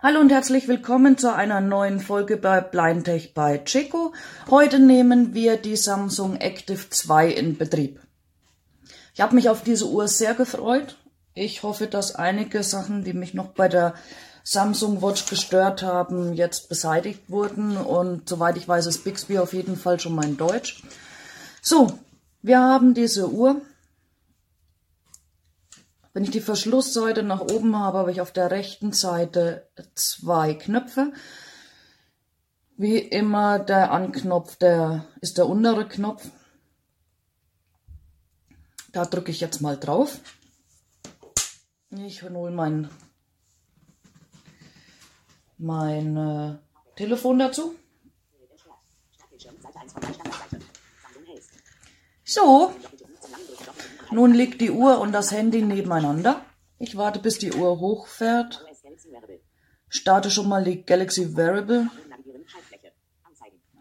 Hallo und herzlich willkommen zu einer neuen Folge bei Blindtech bei Chico. Heute nehmen wir die Samsung Active 2 in Betrieb. Ich habe mich auf diese Uhr sehr gefreut. Ich hoffe, dass einige Sachen, die mich noch bei der Samsung Watch gestört haben, jetzt beseitigt wurden. Und soweit ich weiß, ist Bixby auf jeden Fall schon mein Deutsch. So, wir haben diese Uhr. Wenn ich die Verschlussseite nach oben habe, habe ich auf der rechten Seite zwei Knöpfe. Wie immer der Anknopf, der ist der untere Knopf. Da drücke ich jetzt mal drauf. Ich hole mein, mein äh, Telefon dazu. So, nun liegt die Uhr und das Handy nebeneinander. Ich warte, bis die Uhr hochfährt. Starte schon mal die Galaxy Variable.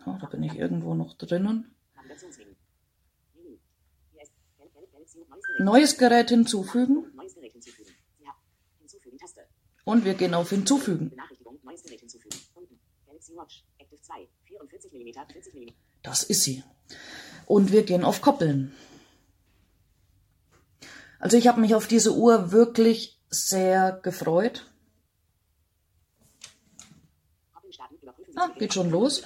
Oh, da bin ich irgendwo noch drinnen. Neues Gerät hinzufügen. Und wir gehen auf Hinzufügen. Das ist sie. Und wir gehen auf Koppeln. Also ich habe mich auf diese Uhr wirklich sehr gefreut. Ah, geht schon los.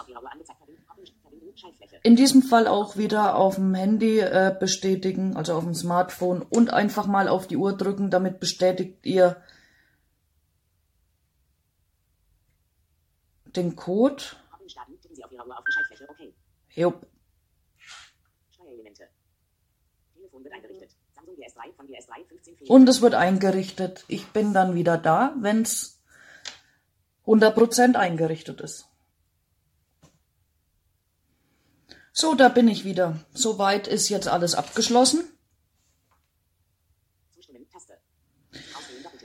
In diesem Fall auch wieder auf dem Handy äh, bestätigen, also auf dem Smartphone und einfach mal auf die Uhr drücken, damit bestätigt ihr den Code. Jupp. Und es wird eingerichtet. Ich bin dann wieder da, wenn es 100% eingerichtet ist. So, da bin ich wieder. Soweit ist jetzt alles abgeschlossen.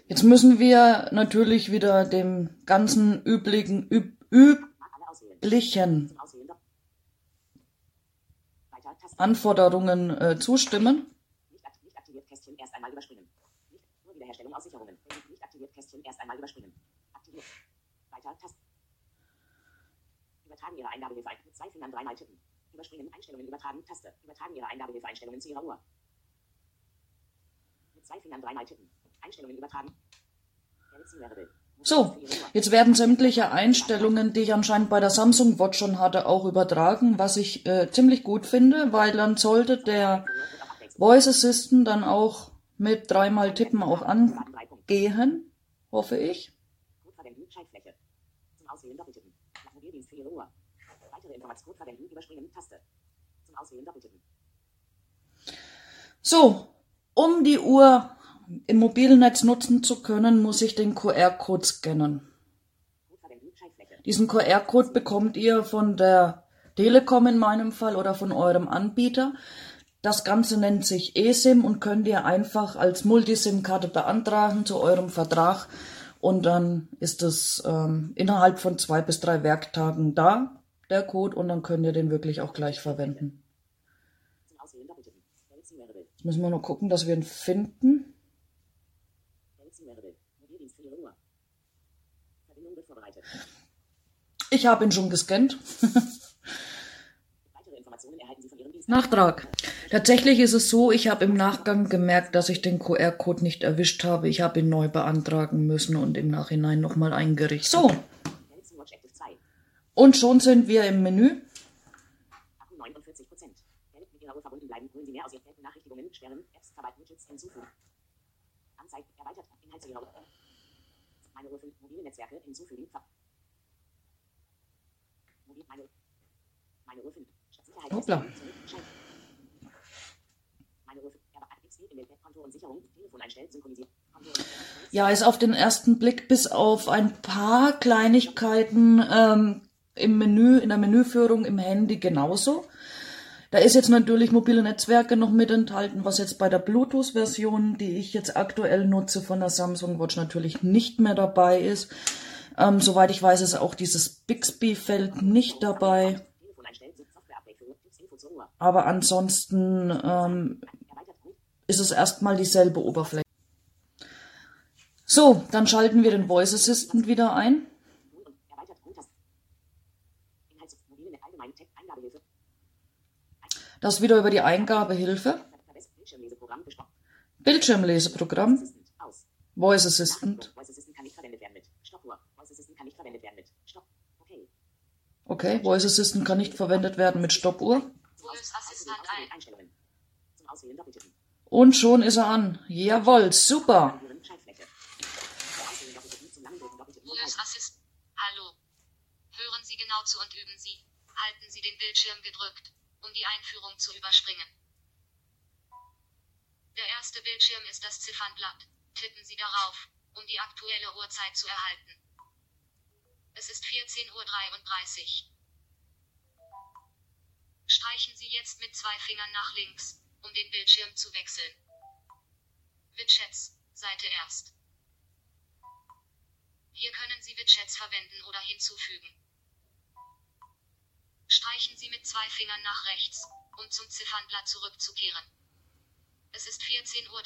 Jetzt müssen wir natürlich wieder dem ganzen üblichen, üb, üblichen Anforderungen äh, zustimmen. Übertragen Ihre Eingabehilfe ein. Mit zwei Fingern dreimal. Überspringen Einstellungen übertragen Taste. Übertragen Ihre Eingabehilfe Einstellungen zu Ihrer Uhr. Mit zwei Fingern dreimal. Einstellungen übertragen. So, jetzt werden sämtliche Einstellungen, die ich anscheinend bei der Samsung Watch schon hatte, auch übertragen, was ich äh, ziemlich gut finde, weil dann sollte der Voice Assistant dann auch mit dreimal Tippen auch angehen, hoffe ich. So, um die Uhr im mobilen Netz nutzen zu können, muss ich den QR-Code scannen. Diesen QR-Code bekommt ihr von der Telekom in meinem Fall oder von eurem Anbieter. Das Ganze nennt sich eSIM und könnt ihr einfach als Multisim-Karte beantragen zu eurem Vertrag und dann ist es ähm, innerhalb von zwei bis drei Werktagen da, der Code, und dann könnt ihr den wirklich auch gleich verwenden. Jetzt müssen wir nur gucken, dass wir ihn finden. Ich habe ihn schon gescannt. Nachtrag. Tatsächlich ist es so, ich habe im Nachgang gemerkt, dass ich den QR-Code nicht erwischt habe. Ich habe ihn neu beantragen müssen und im Nachhinein nochmal eingerichtet. So. Und schon sind wir im Menü. Meine Uhr 5 mobile Netzwerke hinzufügen. Meine, meine Uhr 5. Hoppla. Ja, ist auf den ersten Blick bis auf ein paar Kleinigkeiten ähm, im Menü, in der Menüführung im Handy genauso. Da ist jetzt natürlich mobile Netzwerke noch mit enthalten, was jetzt bei der Bluetooth-Version, die ich jetzt aktuell nutze von der Samsung Watch natürlich nicht mehr dabei ist. Ähm, soweit ich weiß, ist auch dieses Bixby-Feld nicht dabei. Aber ansonsten ähm, ist es erstmal dieselbe Oberfläche. So, dann schalten wir den Voice Assistant wieder ein. Das wieder über die Eingabehilfe. Bildschirmleseprogramm. Voice Assistant. Okay, Voice Assistant kann nicht verwendet werden mit Stoppuhr. Und schon ist er an. Jawohl, super. Hallo. Hören Sie genau zu und üben Sie. Halten Sie den Bildschirm gedrückt, um die Einführung zu überspringen. Der erste Bildschirm ist das Ziffernblatt. Tippen Sie darauf, um die aktuelle Uhrzeit zu erhalten. Es ist 14.33 Uhr. Streichen Sie jetzt mit zwei Fingern nach links, um den Bildschirm zu wechseln. Widgets, Seite erst. Hier können Sie Widgets verwenden oder hinzufügen. Streichen Sie mit zwei Fingern nach rechts, um zum Ziffernblatt zurückzukehren. Es ist 14.33 Uhr.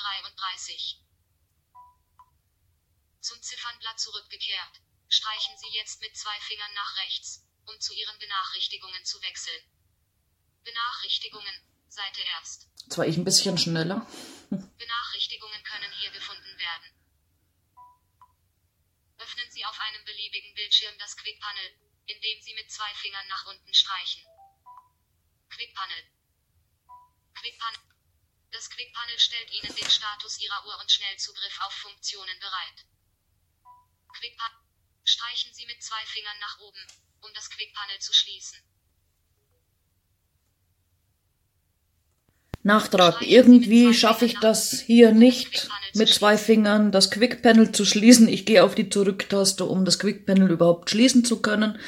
Zum Ziffernblatt zurückgekehrt. Streichen Sie jetzt mit zwei Fingern nach rechts, um zu Ihren Benachrichtigungen zu wechseln. Benachrichtigungen, Seite erst. Jetzt war ich ein bisschen schneller. Benachrichtigungen können hier gefunden werden. Öffnen Sie auf einem beliebigen Bildschirm das Quick Panel, indem Sie mit zwei Fingern nach unten streichen. Quick Panel. Das Quick Panel stellt Ihnen den Status Ihrer Uhr und Schnellzugriff auf Funktionen bereit. Quick. Streichen Sie mit zwei Fingern nach oben, um das Quick Panel zu schließen. Nachtrag. Irgendwie schaffe ich das hier nicht, mit zwei Fingern das Quick Panel zu schließen. Ich gehe auf die Zurücktaste, um das Quick Panel überhaupt schließen zu können.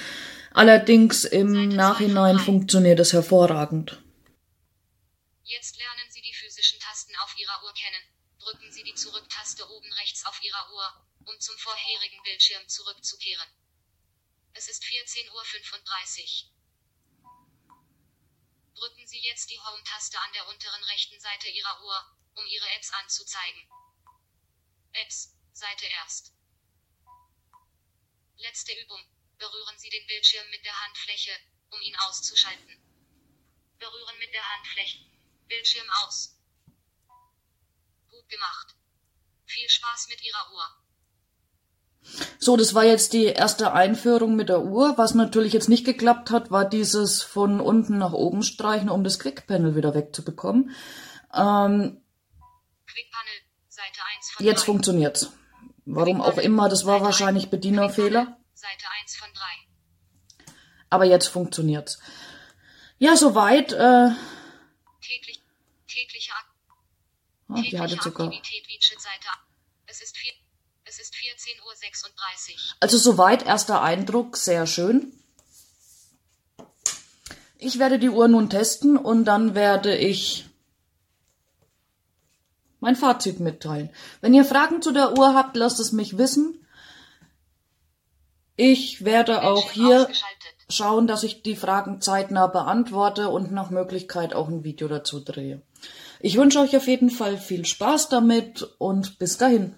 Allerdings im Nachhinein funktioniert es hervorragend. Jetzt lernen Sie die physischen Tasten auf Ihrer Uhr kennen. Drücken Sie die Zurücktaste oben rechts auf Ihrer Uhr, um zum vorherigen Bildschirm zurückzukehren. Es ist 14.35 Uhr. Jetzt die Home-Taste an der unteren rechten Seite Ihrer Uhr, um Ihre Apps anzuzeigen. Apps, Seite erst. Letzte Übung. Berühren Sie den Bildschirm mit der Handfläche, um ihn auszuschalten. Berühren mit der Handfläche. Bildschirm aus. Gut gemacht. Viel Spaß mit Ihrer Uhr. So, das war jetzt die erste Einführung mit der Uhr. Was natürlich jetzt nicht geklappt hat, war dieses von unten nach oben streichen, um das Quick Panel wieder wegzubekommen. Ähm, Quick Panel, Seite 1 von jetzt 3. funktioniert's. Warum auch immer, das war wahrscheinlich Bedienerfehler. Seite 1 von 3. Aber jetzt funktioniert's. Ja, soweit. Äh, Täglich, tägliche, Ak oh, die tägliche hatte sogar. Aktivität Widget Seite. Es ist, vier, es ist 14.36 Uhr. Also soweit erster Eindruck, sehr schön. Ich werde die Uhr nun testen und dann werde ich mein Fazit mitteilen. Wenn ihr Fragen zu der Uhr habt, lasst es mich wissen. Ich werde auch hier schauen, dass ich die Fragen zeitnah beantworte und nach Möglichkeit auch ein Video dazu drehe. Ich wünsche euch auf jeden Fall viel Spaß damit und bis dahin.